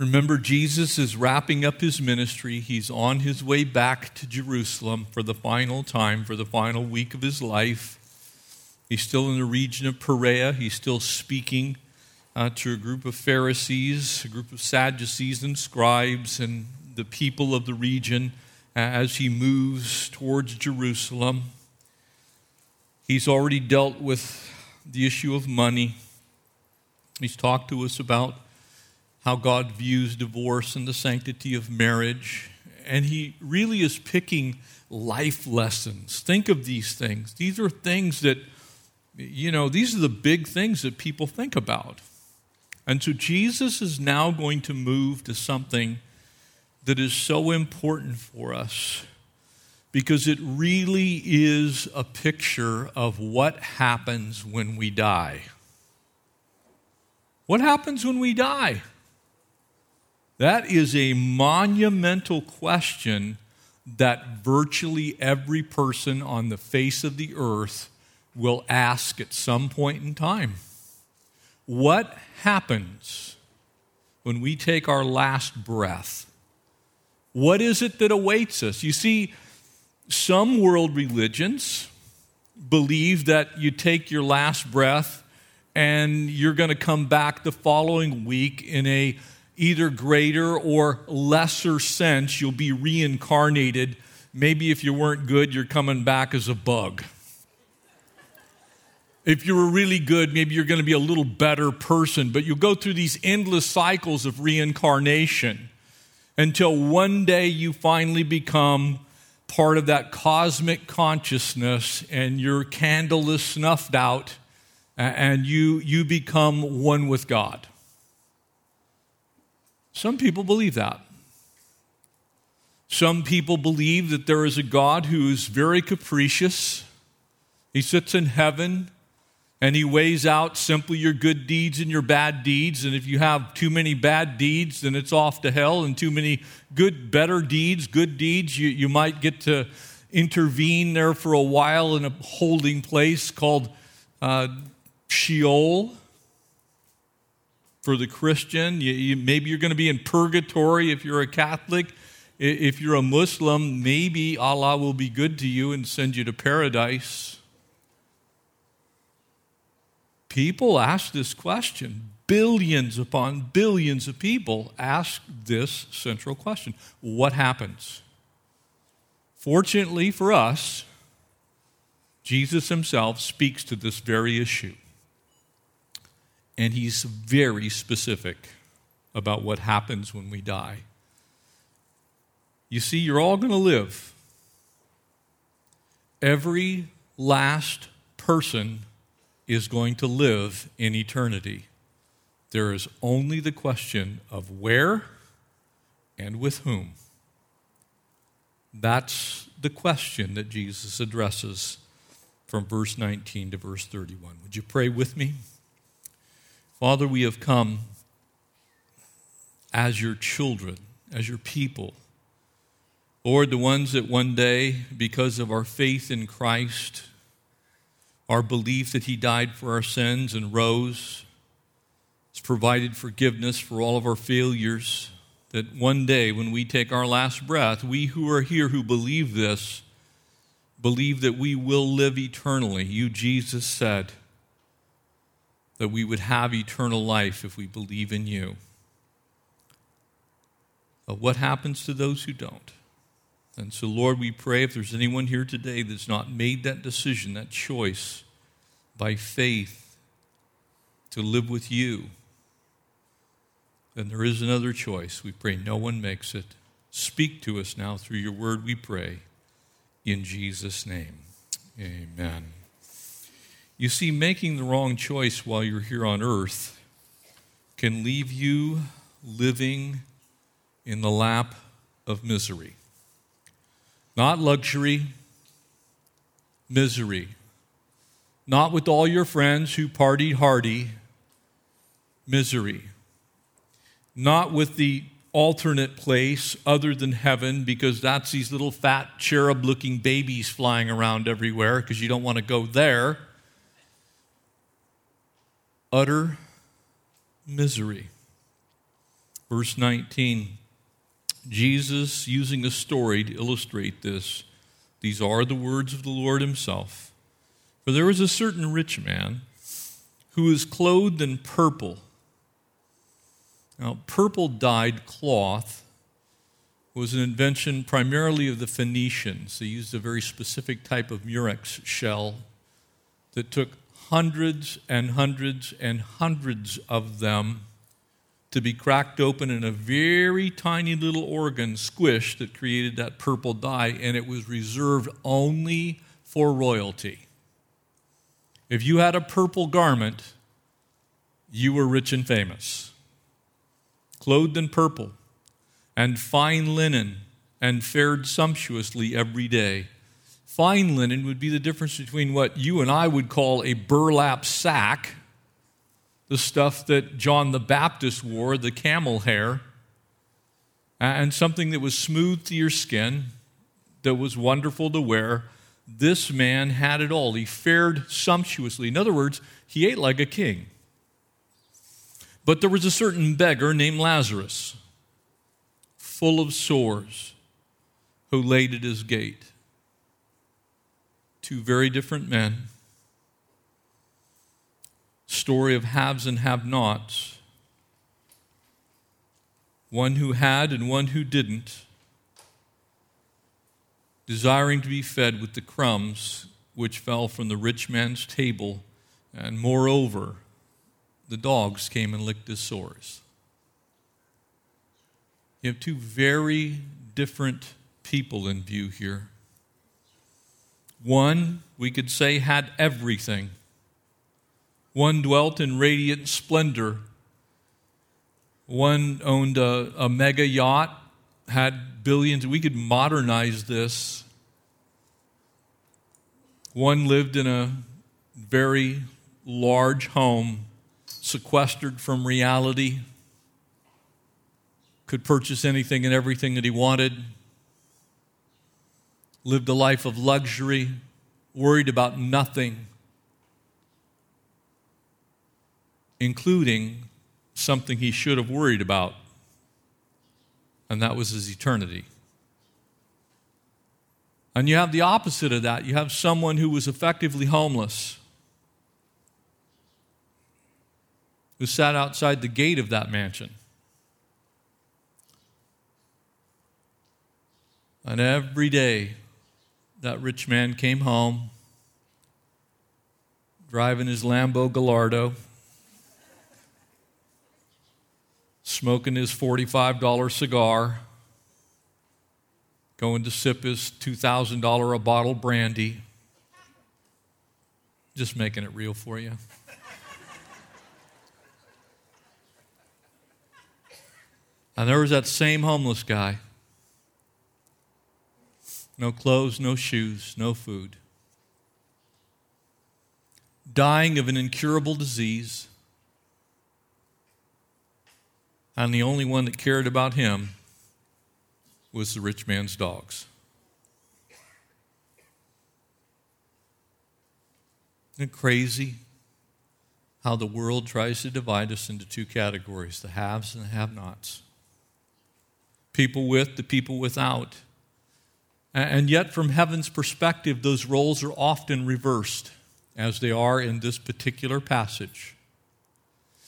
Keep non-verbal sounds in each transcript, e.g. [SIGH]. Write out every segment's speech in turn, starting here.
Remember, Jesus is wrapping up his ministry. He's on his way back to Jerusalem for the final time, for the final week of his life. He's still in the region of Perea. He's still speaking uh, to a group of Pharisees, a group of Sadducees and scribes, and the people of the region as he moves towards Jerusalem. He's already dealt with the issue of money. He's talked to us about how God views divorce and the sanctity of marriage. And he really is picking life lessons. Think of these things. These are things that, you know, these are the big things that people think about. And so Jesus is now going to move to something that is so important for us because it really is a picture of what happens when we die. What happens when we die? That is a monumental question that virtually every person on the face of the earth will ask at some point in time. What happens when we take our last breath? What is it that awaits us? You see, some world religions believe that you take your last breath and you're going to come back the following week in a either greater or lesser sense, you'll be reincarnated. Maybe if you weren't good, you're coming back as a bug. If you were really good, maybe you're going to be a little better person, but you'll go through these endless cycles of reincarnation until one day you finally become part of that cosmic consciousness and your candle is snuffed out and you, you become one with God. Some people believe that. Some people believe that there is a God who is very capricious. He sits in heaven and he weighs out simply your good deeds and your bad deeds. And if you have too many bad deeds, then it's off to hell. And too many good, better deeds, good deeds, you, you might get to intervene there for a while in a holding place called uh, Sheol for the Christian. You, you, maybe you're going to be in purgatory if you're a Catholic. If you're a Muslim, maybe Allah will be good to you and send you to paradise. People ask this question. Billions upon billions of people ask this central question What happens? Fortunately for us, Jesus himself speaks to this very issue and he's very specific about what happens when we die. You see, you're all going to live. Every last person is going to live in eternity. There is only the question of where and with whom. That's the question that Jesus addresses from verse 19 to verse 31. Would you pray with me? Father, we have come as your children, as your people. Lord, the ones that one day, because of our faith in Christ, our belief that He died for our sins and rose, has provided forgiveness for all of our failures, that one day when we take our last breath, we who are here who believe this, believe that we will live eternally. You, Jesus, said, that we would have eternal life if we believe in you. But what happens to those who don't? And so, Lord, we pray if there's anyone here today that's not made that decision, that choice by faith to live with you, then there is another choice. We pray no one makes it. Speak to us now through your word, we pray. In Jesus' name, amen. You see, making the wrong choice while you're here on earth can leave you living in the lap of misery. Not luxury, misery. Not with all your friends who partied hardy, misery. Not with the alternate place other than heaven because that's these little fat cherub looking babies flying around everywhere because you don't want to go there. Utter misery. Verse 19 Jesus, using a story to illustrate this, these are the words of the Lord Himself. For there was a certain rich man who was clothed in purple. Now, purple dyed cloth was an invention primarily of the Phoenicians. They used a very specific type of murex shell that took hundreds and hundreds and hundreds of them to be cracked open in a very tiny little organ squish that created that purple dye, and it was reserved only for royalty. If you had a purple garment, you were rich and famous. Clothed in purple and fine linen and fared sumptuously every day. Fine linen would be the difference between what you and I would call a burlap sack the stuff that John the Baptist wore, the camel hair, and something that was smooth to your skin, that was wonderful to wear. This man had it all. He fared sumptuously. In other words, he ate like a king. But there was a certain beggar named Lazarus, full of sores, who laid at his gate. Two very different men story of haves and have nots one who had and one who didn't, desiring to be fed with the crumbs which fell from the rich man's table, and moreover, the dogs came and licked his sores. You have two very different people in view here. One, we could say, had everything one dwelt in radiant splendor. One owned a, a mega yacht, had billions. We could modernize this. One lived in a very large home, sequestered from reality, could purchase anything and everything that he wanted, lived a life of luxury, worried about nothing including something he should have worried about, and that was his eternity. And you have the opposite of that. You have someone who was effectively homeless, who sat outside the gate of that mansion. And every day, that rich man came home, driving his Lambo Gallardo. smoking his $45 cigar, going to sip his $2,000 a bottle brandy. Just making it real for you. and there was that same homeless guy. No clothes, no shoes, no food. Dying of an incurable disease and the only one that cared about him was the rich man's dogs. Isn't crazy how the world tries to divide us into two categories the haves and the have nots? People with, the people without. And yet, from heaven's perspective, those roles are often reversed, as they are in this particular passage.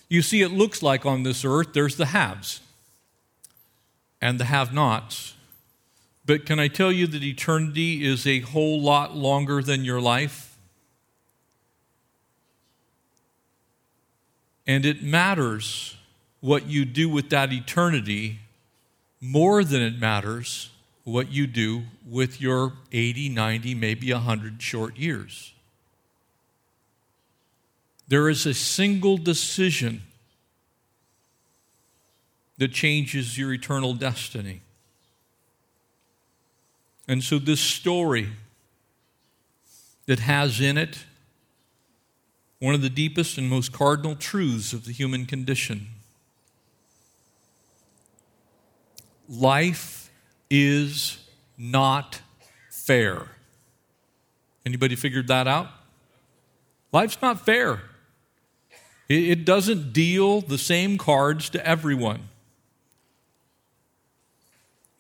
You see, it looks like on this earth there's the haves and the have nots. But can I tell you that eternity is a whole lot longer than your life? And it matters what you do with that eternity more than it matters what you do with your 80, 90, maybe 100 short years. There is a single decision that changes your eternal destiny. And so, this story that has in it one of the deepest and most cardinal truths of the human condition life is not fair. Anybody figured that out? Life's not fair. It doesn't deal the same cards to everyone.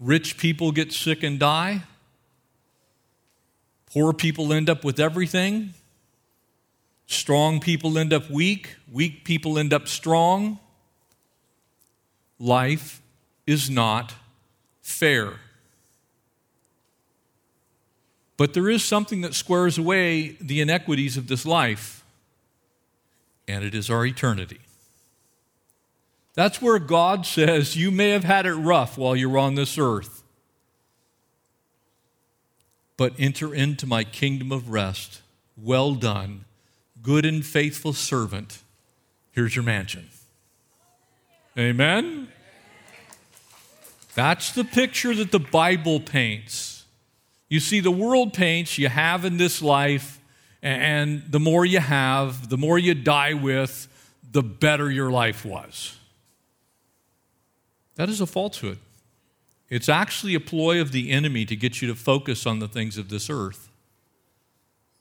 Rich people get sick and die. Poor people end up with everything. Strong people end up weak. Weak people end up strong. Life is not fair. But there is something that squares away the inequities of this life, and it is our eternity. That's where God says, You may have had it rough while you're on this earth, but enter into my kingdom of rest. Well done, good and faithful servant. Here's your mansion. Amen? That's the picture that the Bible paints. You see, the world paints you have in this life, and the more you have, the more you die with, the better your life was. That is a falsehood. It's actually a ploy of the enemy to get you to focus on the things of this earth.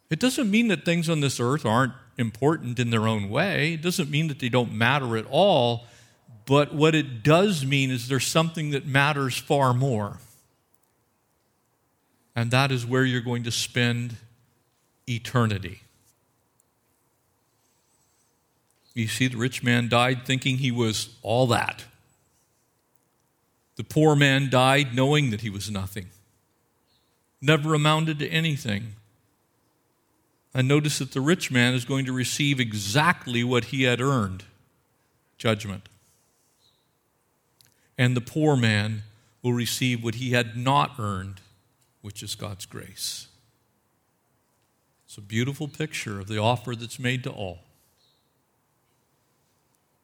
It doesn't mean that things on this earth aren't important in their own way. It doesn't mean that they don't matter at all. But what it does mean is there's something that matters far more. And that is where you're going to spend eternity. You see, the rich man died thinking he was all that. The poor man died knowing that he was nothing, never amounted to anything. And notice that the rich man is going to receive exactly what he had earned judgment and the poor man will receive what he had not earned, which is God's grace. It's a beautiful picture of the offer that's made to all.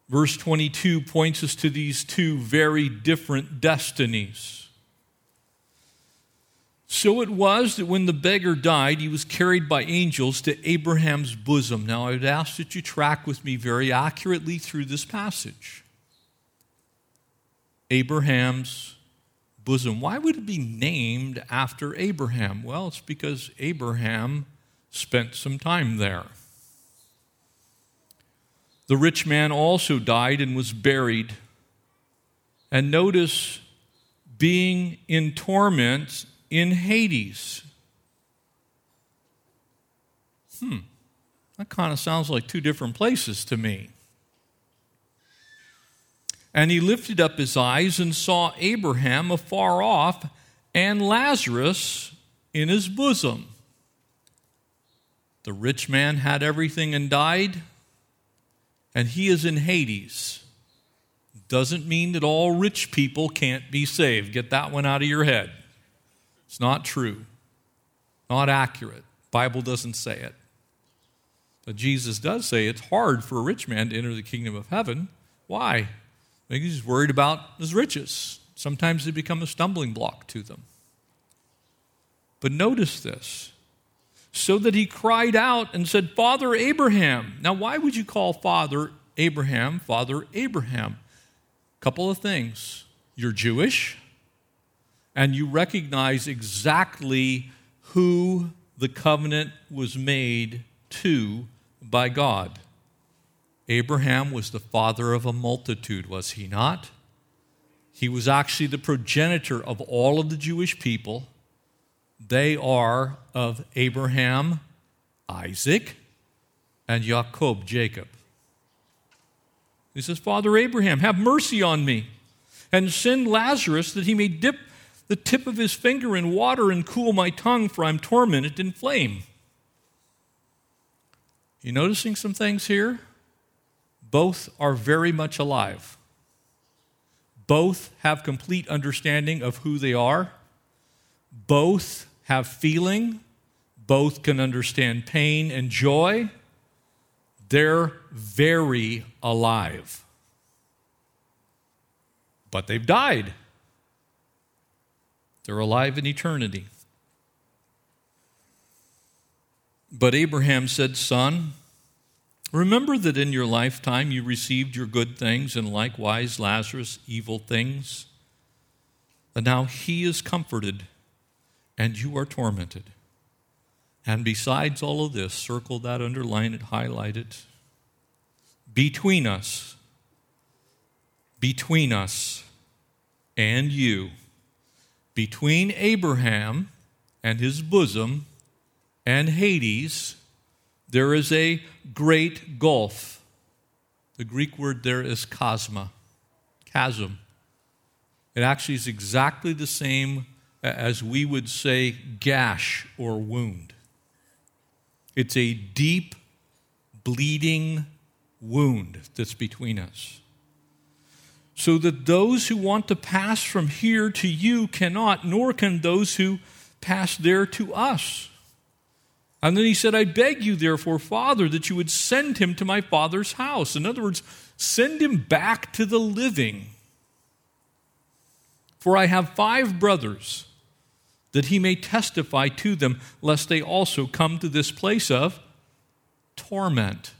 Verse 22 points us to these two very different destinies. So it was that when the beggar died, he was carried by angels to Abraham's bosom. Now, I would ask that you track with me very accurately through this passage. Abraham's bosom. Why would it be named after Abraham? Well, it's because Abraham spent some time there. The rich man also died and was buried. And notice being in torment in Hades. Hmm, that kind of sounds like two different places to me. And he lifted up his eyes and saw Abraham afar off and Lazarus in his bosom. The rich man had everything and died, and he is in Hades. Doesn't mean that all rich people can't be saved. Get that one out of your head. It's not true, not accurate. Bible doesn't say it. But Jesus does say it's hard for a rich man to enter the kingdom of heaven. Why? Maybe he's worried about his riches. Sometimes they become a stumbling block to them. But notice this so that he cried out and said, Father Abraham. Now, why would you call Father Abraham Father Abraham? A couple of things. You're Jewish, and you recognize exactly who the covenant was made to by God. Abraham was the father of a multitude, was he not? He was actually the progenitor of all of the Jewish people. They are of Abraham, Isaac, and Jacob, Jacob. He says, Father Abraham, have mercy on me and send Lazarus that he may dip the tip of his finger in water and cool my tongue, for I'm tormented in flame. You noticing some things here? Both are very much alive. Both have complete understanding of who they are. Both have feeling. Both can understand pain and joy. They're very alive. but they've died. They're alive in eternity. But Abraham said, Son, remember that in your lifetime you received your good things, and likewise Lazarus evil things. And now he is comforted, and you are tormented. And besides all of this, circle that, underline it, highlight it. Between us, between us and you, between Abraham and his bosom and Hades, there is a great gulf. The Greek word there is chasma, chasm. It actually is exactly the same as we would say gash or wound. It's a deep, bleeding wound that's between us. So that those who want to pass from here to you cannot, nor can those who pass there to us. And then he said, I beg you, therefore, Father, that you would send him to my father's house. In other words, send him back to the living. For I have five brothers, that he may testify to them, lest they also come to this place of torment.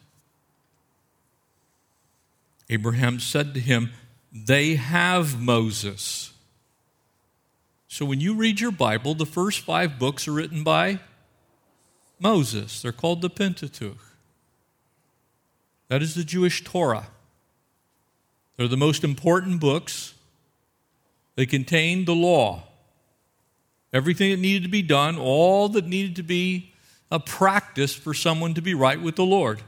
Abraham said to him, They have Moses. So when you read your Bible, the first five books are written by Moses. They're called the Pentateuch. That is the Jewish Torah. They're the most important books. They contain the law, everything that needed to be done, all that needed to be a practice for someone to be right with the Lord.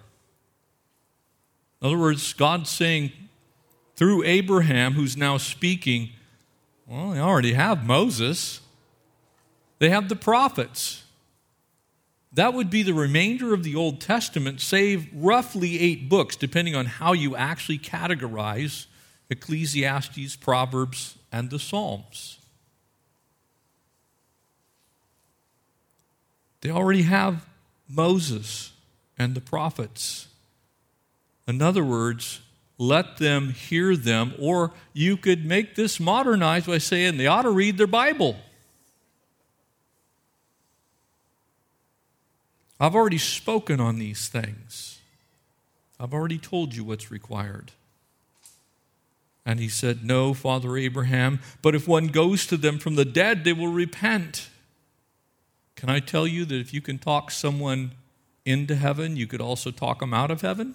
In other words, God's saying through Abraham, who's now speaking, well, they already have Moses, they have the prophets. That would be the remainder of the Old Testament, save roughly eight books, depending on how you actually categorize Ecclesiastes, Proverbs, and the Psalms. They already have Moses and the prophets. In other words, let them hear them, or you could make this modernized by saying they ought to read their Bible. I've already spoken on these things. I've already told you what's required. And he said, No, Father Abraham, but if one goes to them from the dead, they will repent. Can I tell you that if you can talk someone into heaven, you could also talk them out of heaven?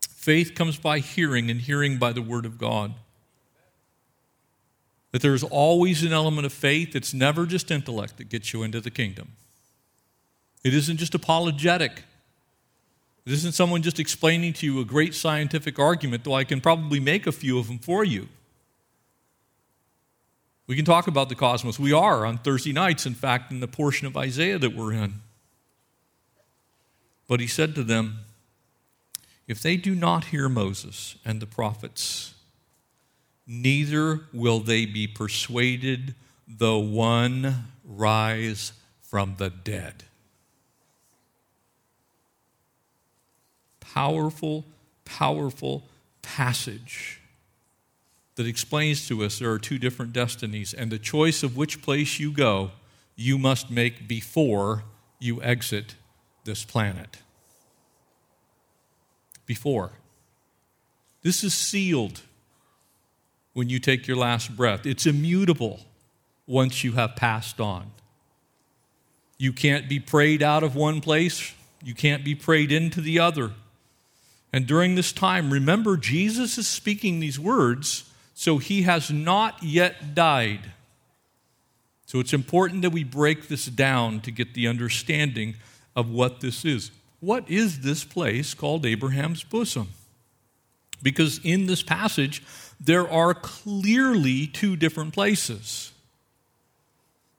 Faith comes by hearing, and hearing by the Word of God. That there's always an element of faith, it's never just intellect that gets you into the kingdom. It isn't just apologetic. It isn't someone just explaining to you a great scientific argument, though I can probably make a few of them for you. We can talk about the cosmos. We are on Thursday nights, in fact, in the portion of Isaiah that we're in. But he said to them, If they do not hear Moses and the prophets, neither will they be persuaded though one rise from the dead. Powerful, powerful passage that explains to us there are two different destinies, and the choice of which place you go, you must make before you exit this planet. Before. This is sealed when you take your last breath, it's immutable once you have passed on. You can't be prayed out of one place, you can't be prayed into the other. And during this time, remember, Jesus is speaking these words, so he has not yet died. So it's important that we break this down to get the understanding of what this is. What is this place called Abraham's bosom? Because in this passage, there are clearly two different places.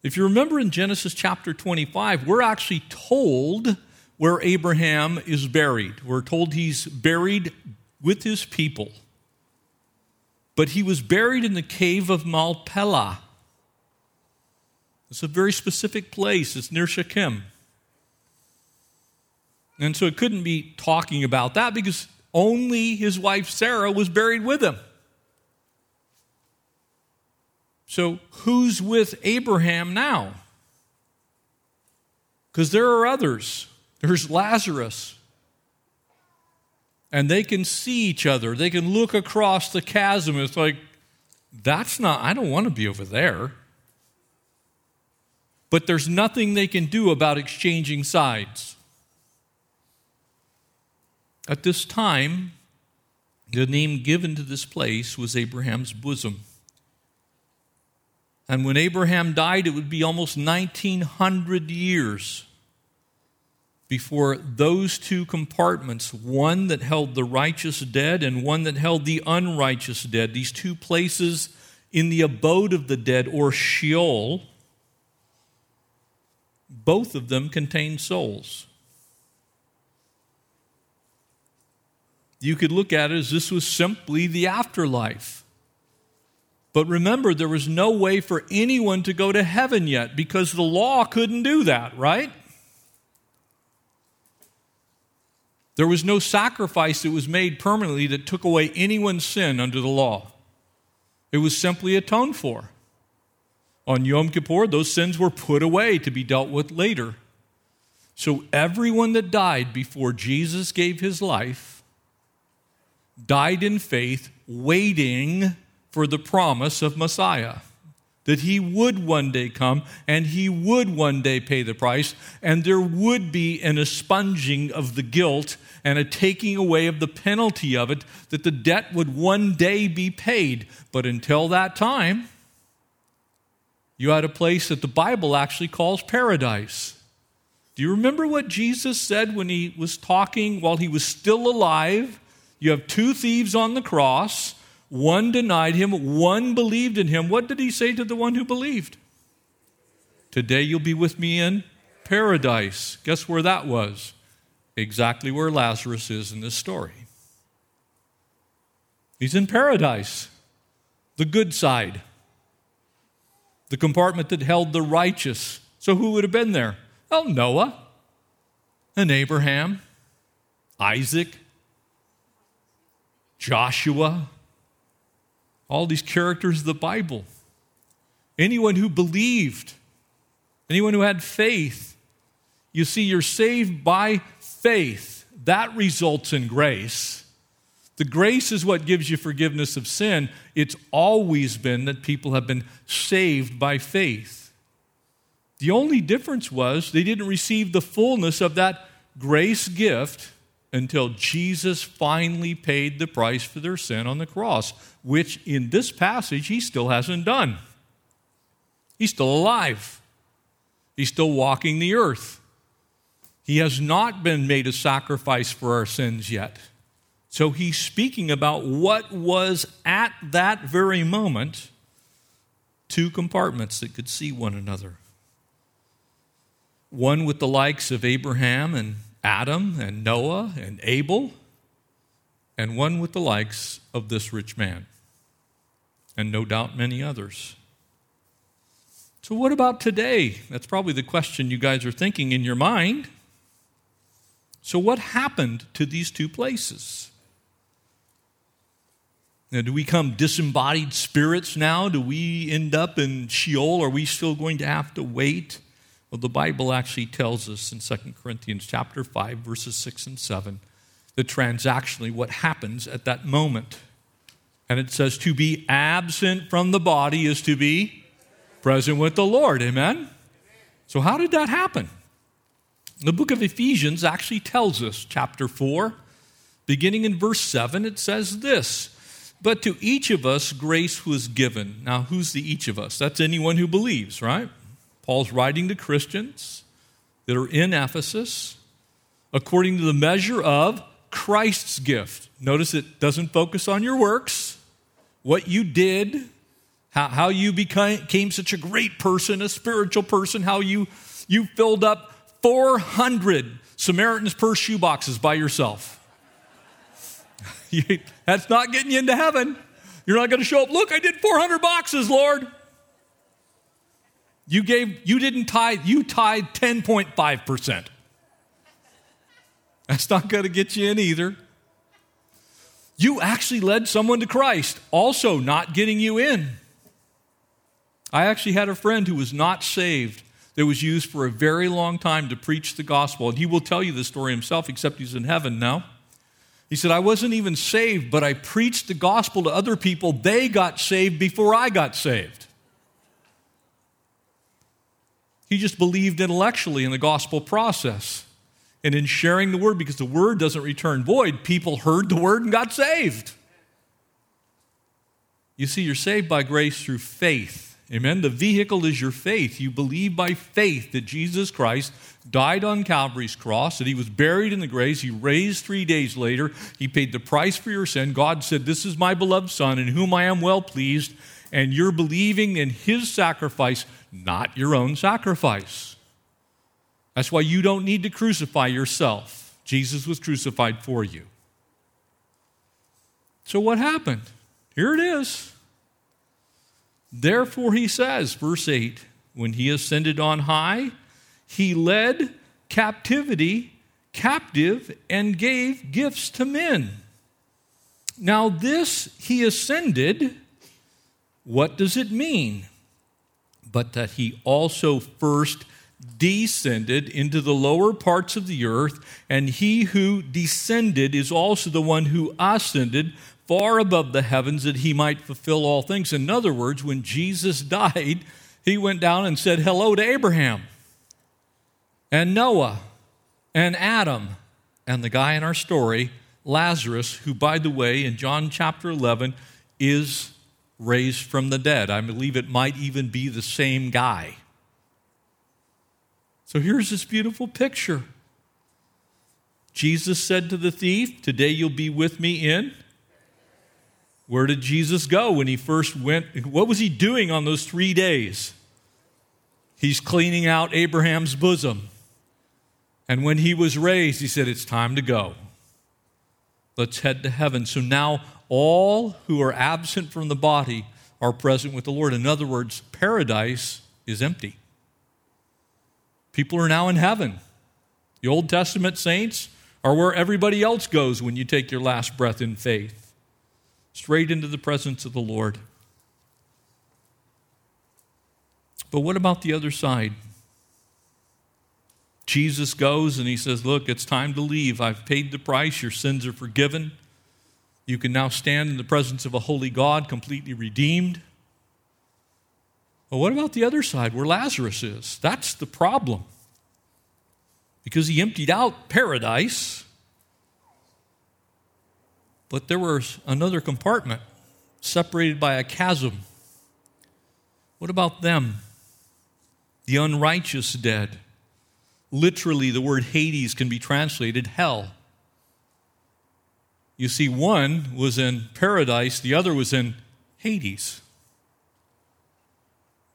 If you remember in Genesis chapter 25, we're actually told where Abraham is buried. We're told he's buried with his people. But he was buried in the cave of Machpelah. It's a very specific place, it's near Shechem. And so it couldn't be talking about that because only his wife Sarah was buried with him. So, who's with Abraham now? Because there are others. There's Lazarus. And they can see each other. They can look across the chasm. It's like, that's not, I don't want to be over there. But there's nothing they can do about exchanging sides. At this time, the name given to this place was Abraham's bosom. And when Abraham died, it would be almost 1900 years before those two compartments, one that held the righteous dead and one that held the unrighteous dead, these two places in the abode of the dead, or Sheol, both of them contain souls. You could look at it as this was simply the afterlife. But remember, there was no way for anyone to go to heaven yet because the law couldn't do that, right? There was no sacrifice that was made permanently that took away anyone's sin under the law. It was simply atoned for. On Yom Kippur, those sins were put away to be dealt with later. So everyone that died before Jesus gave his life died in faith, waiting for the promise of Messiah that he would one day come and he would one day pay the price, and there would be an expunging of the guilt and a taking away of the penalty of it, that the debt would one day be paid. But until that time, you had a place that the Bible actually calls paradise. Do you remember what Jesus said when he was talking while he was still alive? You have two thieves on the cross. One denied him, one believed in him. What did he say to the one who believed? Today you'll be with me in paradise. Guess where that was? Exactly where Lazarus is in this story. He's in paradise, the good side, the compartment that held the righteous. So who would have been there? Well, Noah and Abraham, Isaac, Joshua, all these characters of the Bible. Anyone who believed, anyone who had faith. You see, you're saved by faith. That results in grace. The grace is what gives you forgiveness of sin. It's always been that people have been saved by faith. The only difference was they didn't receive the fullness of that grace gift until Jesus finally paid the price for their sin on the cross, which in this passage he still hasn't done. He's still alive, he's still walking the earth. He has not been made a sacrifice for our sins yet. So he's speaking about what was at that very moment two compartments that could see one another. One with the likes of Abraham and Adam and Noah and Abel, and one with the likes of this rich man, and no doubt many others. So, what about today? That's probably the question you guys are thinking in your mind. So, what happened to these two places? Now, do we come disembodied spirits now? Do we end up in Sheol? Are we still going to have to wait? Well, the Bible actually tells us in 2 Corinthians chapter 5, verses 6 and 7, that transactionally what happens at that moment. And it says, to be absent from the body is to be present with the Lord. Amen? So, how did that happen? The book of Ephesians actually tells us, chapter 4, beginning in verse 7, it says this But to each of us grace was given. Now, who's the each of us? That's anyone who believes, right? Paul's writing to Christians that are in Ephesus according to the measure of Christ's gift. Notice it doesn't focus on your works, what you did, how, how you became, such a great person, a spiritual person, how you, you filled up 400 Samaritan's Purse shoeboxes by yourself. [LAUGHS] That's not getting you into heaven. You're not going to show up, look, I did 400 boxes, Lord. You gave, you didn't tithe, you tithe 10.5%. That's not going to get you in either. You actually led someone to Christ, also not getting you in. I actually had a friend who was not saved that was used for a very long time to preach the gospel. And he will tell you the story himself, except he's in heaven now. He said, I wasn't even saved, but I preached the gospel to other people. They got saved before I got saved. He just believed intellectually in the gospel process and in sharing the word because the word doesn't return void. People heard the word and got saved. You see, you're saved by grace through faith Amen. The vehicle is your faith. You believe by faith that Jesus Christ died on Calvary's cross, that he was buried in the grave, he raised three days later, he paid the price for your sin. God said, This is my beloved Son, in whom I am well pleased. And you're believing in his sacrifice, not your own sacrifice. That's why you don't need to crucify yourself. Jesus was crucified for you. So, what happened? Here it is. Therefore, he says, verse 8, when he ascended on high, he led captivity captive and gave gifts to men. Now, this he ascended, what does it mean? But that he also first descended into the lower parts of the earth, and he who descended is also the one who ascended far above the heavens that he might fulfill all things. In other words, when Jesus [LAUGHS] died, he went down and said hello to Abraham and Noah and Adam and the guy in our story, Lazarus, who, by the way, in John chapter 11, is raised from the dead. I believe it might even be the same guy. So here's this beautiful picture. Jesus said to the thief, Today you'll be with me in where did Jesus go when he first went? What was he doing on those three days? He's cleaning out Abraham's bosom. And when he was raised, he said, It's time to go. Let's head to heaven. So now all who are absent from the body are present with the Lord. In other words, paradise is empty. People are now in heaven. The Old Testament saints are where everybody else goes when you take your last breath in faith straight into the presence of the Lord. But what about the other side? Jesus goes and he says, Look, it's time to leave. I've paid the price. Your sins are forgiven. You can now stand in the presence of a holy God, completely redeemed. But what about the other side where Lazarus is? That's the problem. Because he emptied out paradise but there was another compartment separated by a chasm. What about them? The unrighteous dead. Literally, the word Hades can be translated hell. You see, one was in paradise, the other was in Hades.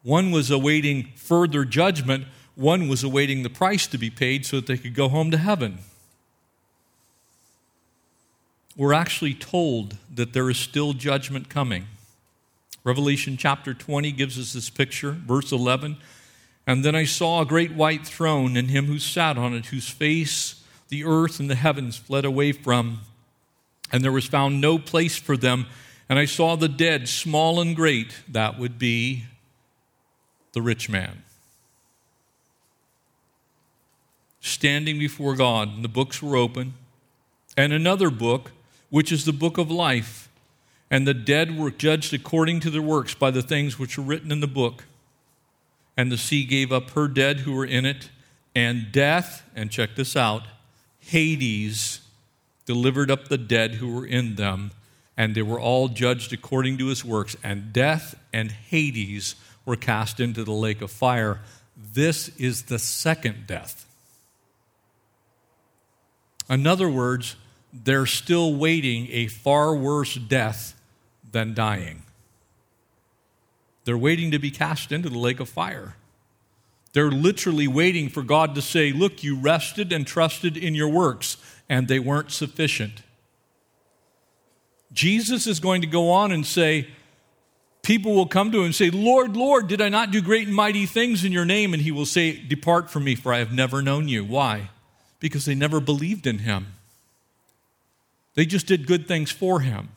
One was awaiting further judgment, one was awaiting the price to be paid so that they could go home to heaven we're actually told that there is still judgment coming. Revelation chapter 20 gives us this picture, verse 11. And then I saw a great white throne and him who sat on it, whose face the earth and the heavens fled away from, and there was found no place for them. And I saw the dead, small and great, that would be the rich man, standing before God. And the books were open. And another book, which is the book of life. And the dead were judged according to their works by the things which are written in the book. And the sea gave up her dead who were in it, and death, and check this out, Hades delivered up the dead who were in them, and they were all judged according to his works. And death and Hades were cast into the lake of fire. This is the second death. In other words, they're still waiting a far worse death than dying. They're waiting to be cast into the lake of fire. They're literally waiting for God to say, Look, you rested and trusted in your works, and they weren't sufficient. Jesus is going to go on and say, People will come to him and say, Lord, Lord, did I not do great and mighty things in your name? And he will say, Depart from me, for I have never known you. Why? Because they never believed in him. They just did good things for him.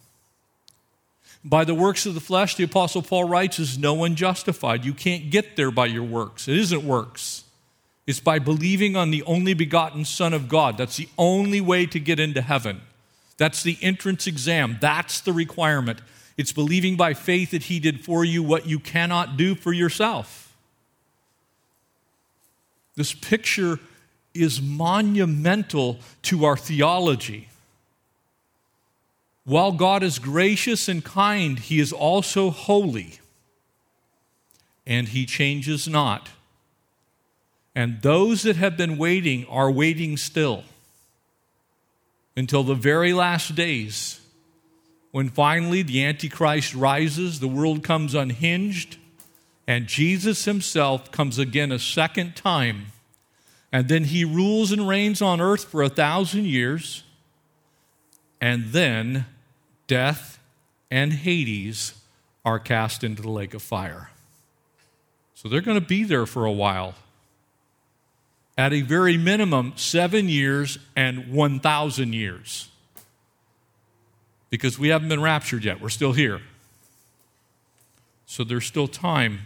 By the works of the flesh, the Apostle Paul writes, is no one justified. You can't get there by your works. It isn't works. It's by believing on the only begotten Son of God. That's the only way to get into heaven. That's the entrance exam. That's the requirement. It's believing by faith that He did for you what you cannot do for yourself. This picture is monumental to our theology. While God is gracious and kind, He is also holy, and He changes not. And those that have been waiting are waiting still until the very last days when finally the Antichrist rises, the world comes unhinged, and Jesus himself comes again a second time. And then he rules and reigns on earth for a thousand years. And then death and Hades are cast into the lake of fire. So they're going to be there for a while. At a very minimum, seven years and 1,000 years. Because we haven't been raptured yet, we're still here. So there's still time.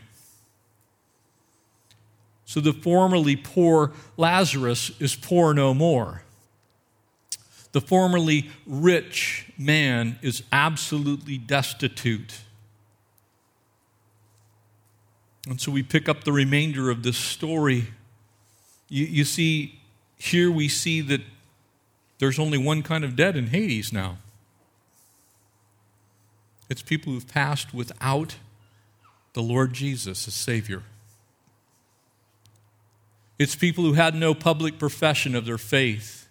So the formerly poor Lazarus is poor no more. The formerly rich man is absolutely destitute. And so we pick up the remainder of this story. You, you, see, here we see that there's only one kind of dead in Hades now it's people who've passed without the Lord Jesus as Savior. It's people who had no public profession of their faith.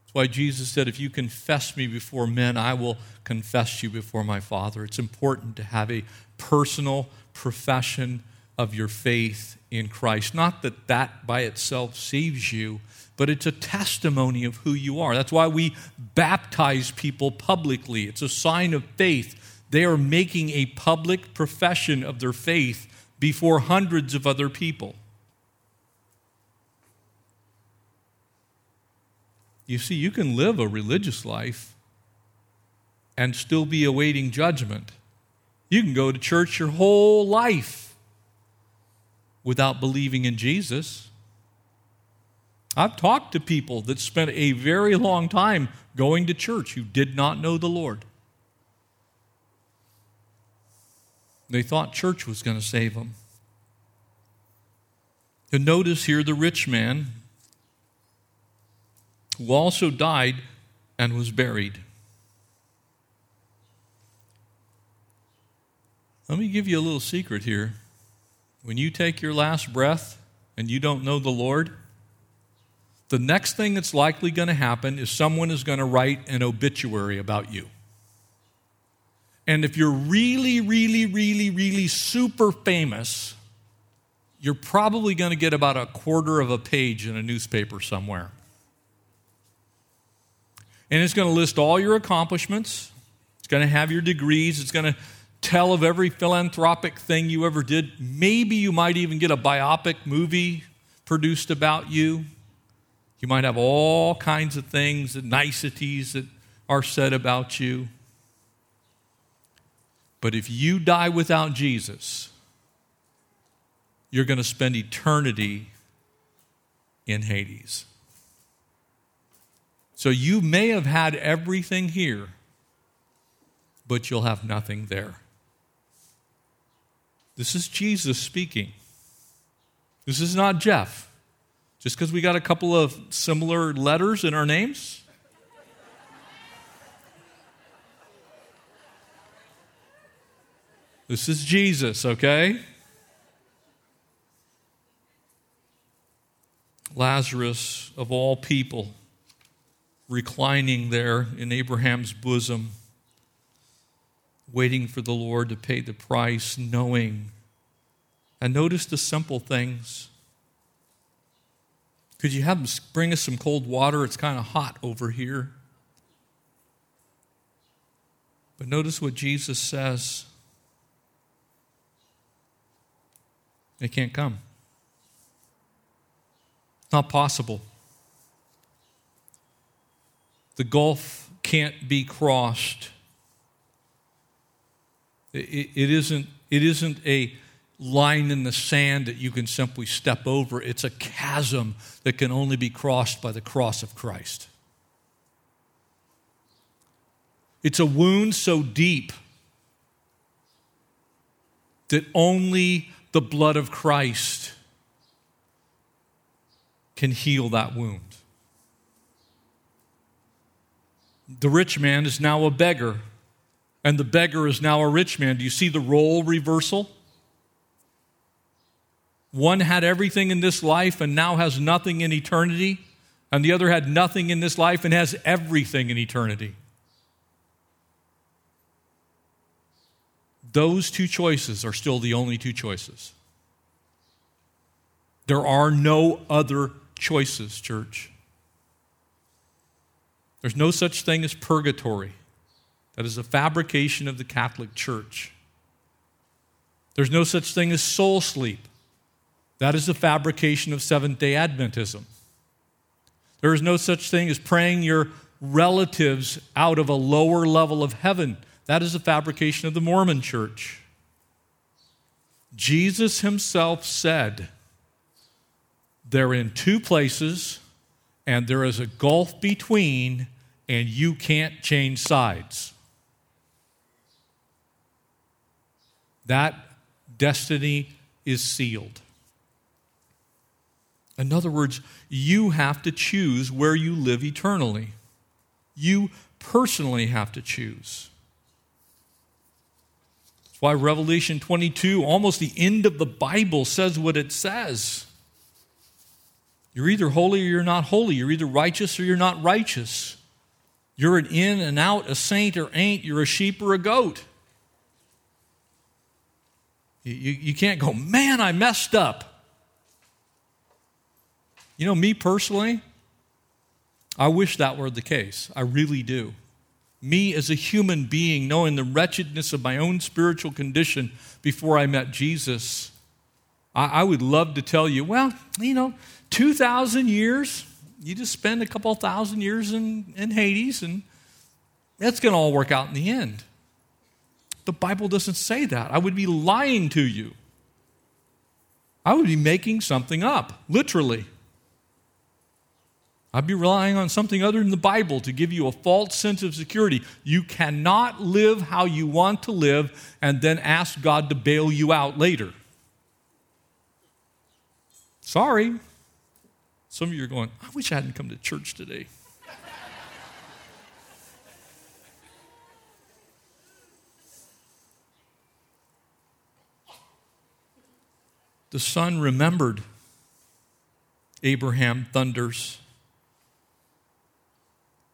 That's why Jesus said, If you confess me before men, I will confess you before my Father. It's important to have a personal profession of your faith in Christ. Not that that by itself saves you, but it's a testimony of who you are. That's why we baptize people publicly. It's a sign of faith. They are making a public profession of their faith before hundreds of other people. You see, you can live a religious life and still be awaiting judgment. You can go to church your whole life without believing in Jesus. I've talked to people that spent a very long time going to church who did not know the Lord. They thought church was going to save them. And notice here the rich man who also died and was buried. Let me give you a little secret here. When you take your last breath and you don't know the Lord, the next thing that's likely going to happen is someone is going to write an obituary about you. And if you're really, really, really, really super famous, you're probably going to get about a quarter of a page in a newspaper somewhere. And it's going to list all your accomplishments. It's going to have your degrees. It's going to tell of every philanthropic thing you ever did. Maybe you might even get a biopic movie produced about you. You might have all kinds of things and niceties that are said about you. But if you die without Jesus, you're going to spend eternity in Hades. So you may have had everything here, but you'll have nothing there. This is Jesus speaking. This is not Jeff. Just because we got a couple of similar letters in our names. This is Jesus, okay? Lazarus, of all people, reclining there in Abraham's bosom, waiting for the Lord to pay the price, knowing. And notice the simple things. Could you have them bring us some cold water? It's kind of hot over here. But notice what Jesus says. They can't come. Not possible. The gulf can't be crossed. It, it, isn't, it isn't a line in the sand that you can simply step over, it's a chasm that can only be crossed by the cross of Christ. It's a wound so deep that only the blood of Christ can heal that wound. The rich man is now a beggar, and the beggar is now a rich man. Do you see the role reversal? One had everything in this life and now has nothing in eternity, and the other had nothing in this life and has everything in eternity. Those two choices are still the only two choices. There are no other choices, church. There's no such thing as purgatory. That is a fabrication of the Catholic Church. There's no such thing as soul sleep. That is a fabrication of Seventh day Adventism. There is no such thing as praying your relatives out of a lower level of heaven. That is a fabrication of the Mormon church. Jesus himself said, They're in two places, and there is a gulf between, and you can't change sides. That destiny is sealed. In other words, you have to choose where you live eternally. You personally have to choose. That's why Revelation 22, almost the end of the Bible, says what it says. You're either holy or you're not holy. You're either righteous or you're not righteous. You're an in and out, a saint or ain't. You're a sheep or a goat. You, you, can't go, man, I messed up. You know, me personally, I wish that were the case. I really do. Me as a human being, knowing the wretchedness of my own spiritual condition before I met Jesus, I, I would love to tell you, well, you know, 2,000 years, you just spend a couple thousand years in, in Hades, and that's going to all work out in the end. The Bible doesn't say that. I would be lying to you. I would be making something up, literally. I'd be relying on something other than the Bible to give you a false sense of security. You cannot live how you want to live and then ask God to bail you out later. Sorry. Some of you are going, I wish I hadn't come to church today. The son remembered Abraham thunders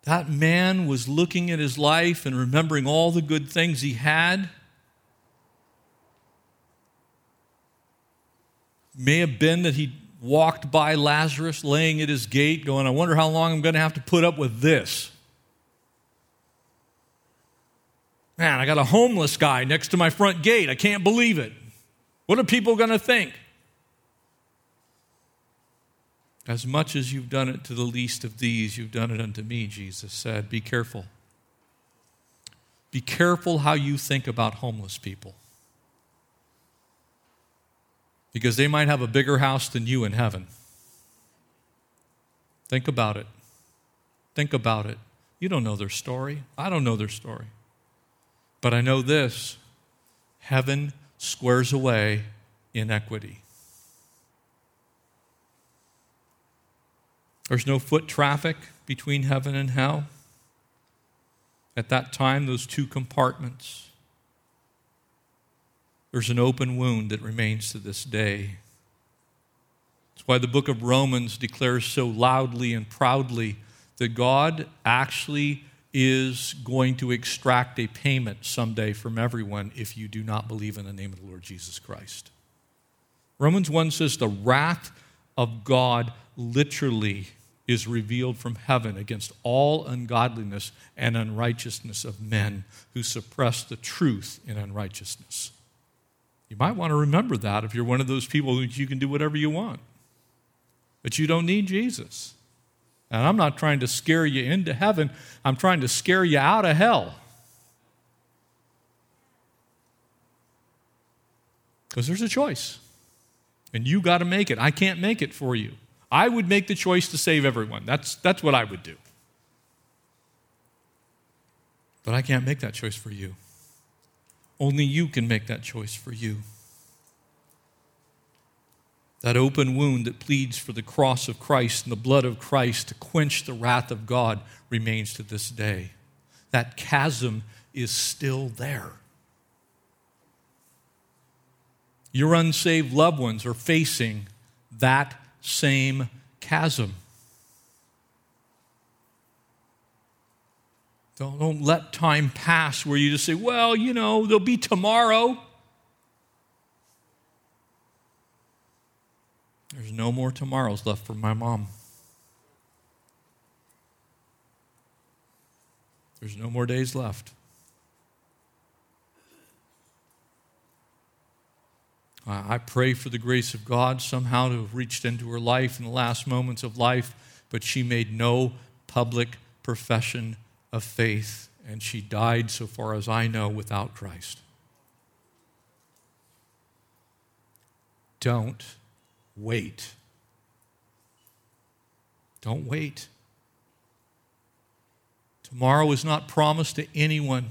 that man was looking at his life and remembering all the good things he had. May have been that he walked by Lazarus laying at his gate, going, I wonder how long I'm going to have to put up with this. Man, I got a homeless guy next to my front gate. I can't believe it. What are people going to think? As much as you've done it to the least of these, you've done it unto me, Jesus said. Be careful. Be careful how you think about homeless people. Because they might have a bigger house than you in heaven. Think about it. Think about it. You don't know their story. I don't know their story. But I know this heaven squares away inequity. There's no foot traffic between heaven and hell. At that time, those two compartments. There's an open wound that remains to this day. That's why the book of Romans declares so loudly and proudly that God actually is going to extract a payment someday from everyone if you do not believe in the name of the Lord Jesus Christ. Romans 1 says, The wrath of God literally is revealed from heaven against all ungodliness and unrighteousness of men who suppress the truth in unrighteousness. You might want to remember that if you're one of those people that you can do whatever you want, but you don't need Jesus. And I'm not trying to scare you into heaven, I'm trying to scare you out of hell. Because there's a choice. And you got to make it. I can't make it for you. I would make the choice to save everyone. That's, that's what I would do. But I can't make that choice for you. Only you can make that choice for you. That open wound that pleads for the cross of Christ and the blood of Christ to quench the wrath of God remains to this day. That chasm is still there. Your unsaved loved ones are facing that same chasm. Don't, don't let time pass where you just say, well, you know, there'll be tomorrow. There's no more tomorrows left for my mom. There's no more days left. Uh, I pray for the grace of God somehow to have reached into her life in the last moments of life, but she made no public profession of faith, and she died, so far as I know, without Christ. Don't wait. Don't wait. Tomorrow is not promised to anyone.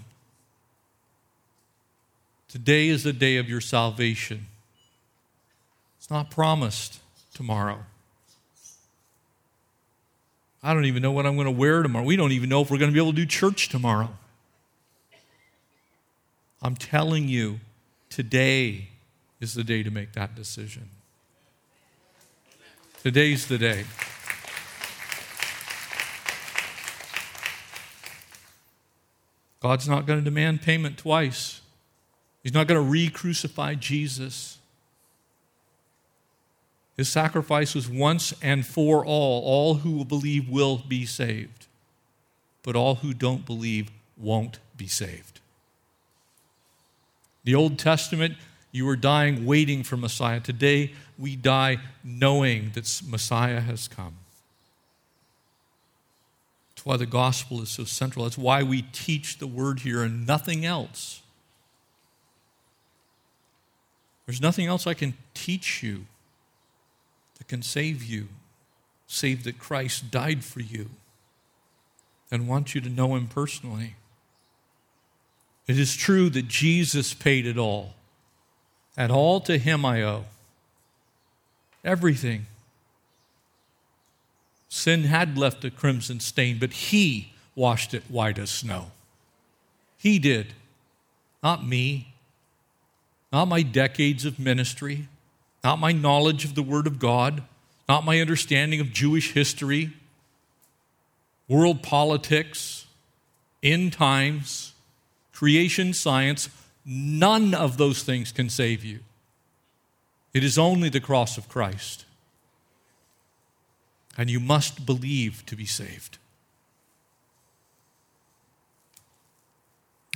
Today is the day of your salvation. It's not promised tomorrow. I don't even know what I'm going to wear tomorrow. We don't even know if we're going to be able to do church tomorrow. I'm telling you, today is the day to make that decision. Today's the day. God's not going to demand payment twice. He's not going to re crucify Jesus. His sacrifice was once and for all. All who believe will be saved, but all who don't believe won't be saved. The Old Testament, you were dying waiting for Messiah. Today, we die knowing that Messiah has come. That's why the gospel is so central. That's why we teach the word here and nothing else. There's nothing else I can teach you that can save you, save that Christ died for you, and want you to know Him personally. It is true that Jesus paid it all, and all to Him I owe. Everything. Sin had left a crimson stain, but He washed it white as snow. He did, not me, not my decades of ministry, not my knowledge of the Word of God, not my understanding of Jewish history, world politics, end times, creation science. None of those things can save you. It is only the cross of Christ. And you must believe to be saved.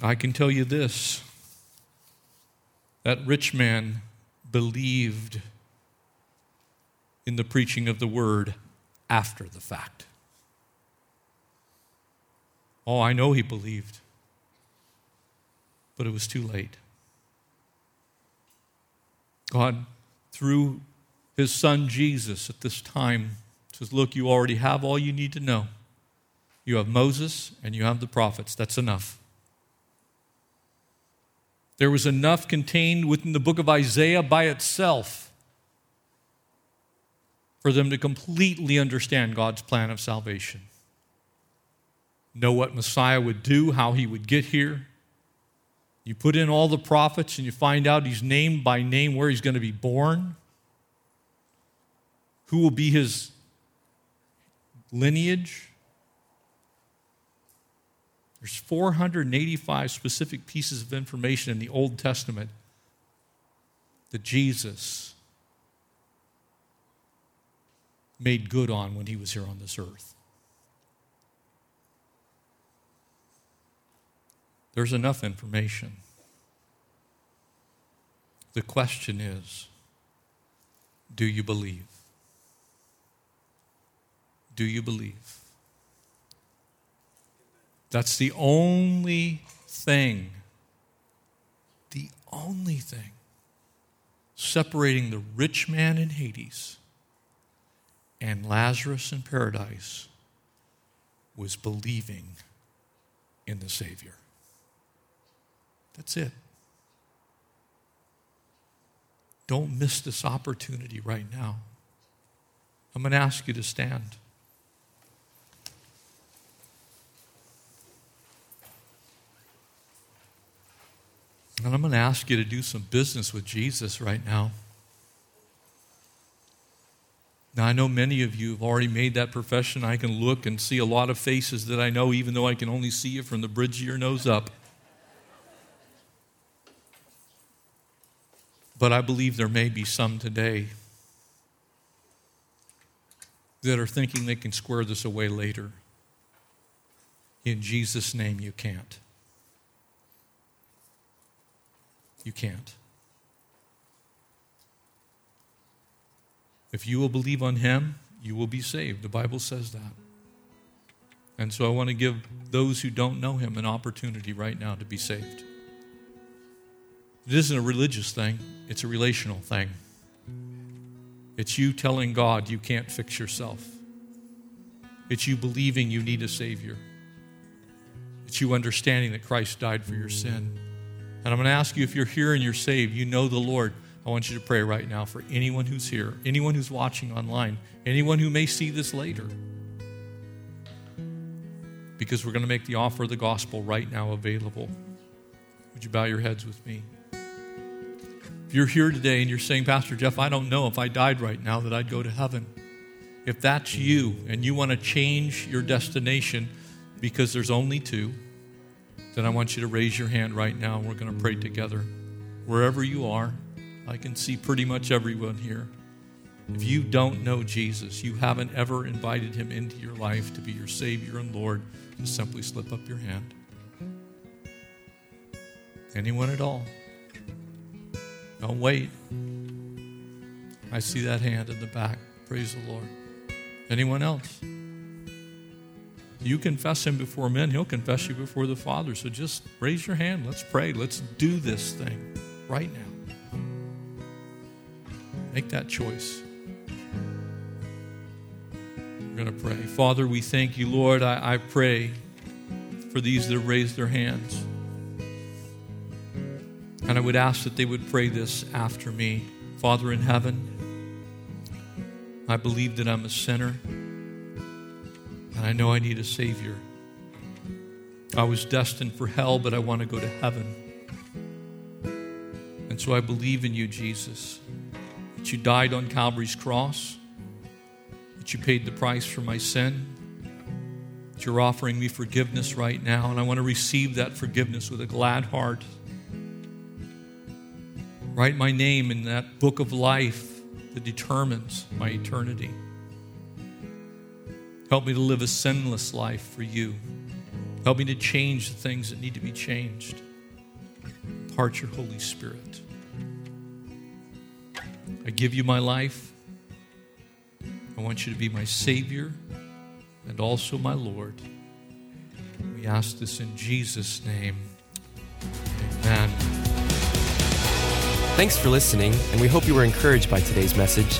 I can tell you this that rich man believed in the preaching of the word after the fact. Oh, I know he believed, but it was too late. God, through his son Jesus at this time, says, Look, you already have all you need to know. You have Moses and you have the prophets. That's enough. There was enough contained within the book of Isaiah by itself for them to completely understand God's plan of salvation. Know what Messiah would do, how he would get here. You put in all the prophets and you find out he's named by name where he's going to be born, who will be his lineage, there's 485 specific pieces of information in the Old Testament that Jesus made good on when he was here on this earth. There's enough information. The question is do you believe? Do you believe? That's the only thing, the only thing separating the rich man in Hades and Lazarus in paradise was believing in the Savior. That's it. Don't miss this opportunity right now. I'm going to ask you to stand. And I'm going to ask you to do some business with Jesus right now. Now, I know many of you have already made that profession. I can look and see a lot of faces that I know, even though I can only see you from the bridge of your nose up. But I believe there may be some today that are thinking they can square this away later. In Jesus' name, you can't. You can't. If you will believe on him, you will be saved. The Bible says that. And so I want to give those who don't know him an opportunity right now to be saved. It isn't a religious thing, it's a relational thing. It's you telling God you can't fix yourself. It's you believing you need a Savior. It's you understanding that Christ died for your sin. And I'm going to ask you if you're here and you're saved, you know the Lord. I want you to pray right now for anyone who's here, anyone who's watching online, anyone who may see this later. Because we're going to make the offer of the gospel right now available. Would you bow your heads with me? If you're here today and you're saying, Pastor Jeff, I don't know if I died right now that I'd go to heaven. If that's you and you want to change your destination because there's only two, then I want you to raise your hand right now and we're going to pray together. Wherever you are, I can see pretty much everyone here. If you don't know Jesus, you haven't ever invited him into your life to be your Savior and Lord, just simply slip up your hand. Anyone at all? Don't wait. I see that hand in the back. Praise the Lord. Anyone else? You confess him before men, he'll confess you before the Father. So just raise your hand. Let's pray. Let's do this thing right now. Make that choice. We're going to pray. Father, we thank you, Lord. I, I pray for these that have raised their hands. And I would ask that they would pray this after me. Father in heaven, I believe that I'm a sinner. And I know I need a Savior. I was destined for hell, but I want to go to heaven. And so I believe in you, Jesus, that you died on Calvary's cross, that you paid the price for my sin, that you're offering me forgiveness right now, and I want to receive that forgiveness with a glad heart. Write my name in that book of life that determines my eternity. Help me to live a sinless life for you. Help me to change the things that need to be changed. Part your Holy Spirit. I give you my life. I want you to be my Savior and also my Lord. We ask this in Jesus' name. Amen. Thanks for listening, and we hope you were encouraged by today's message.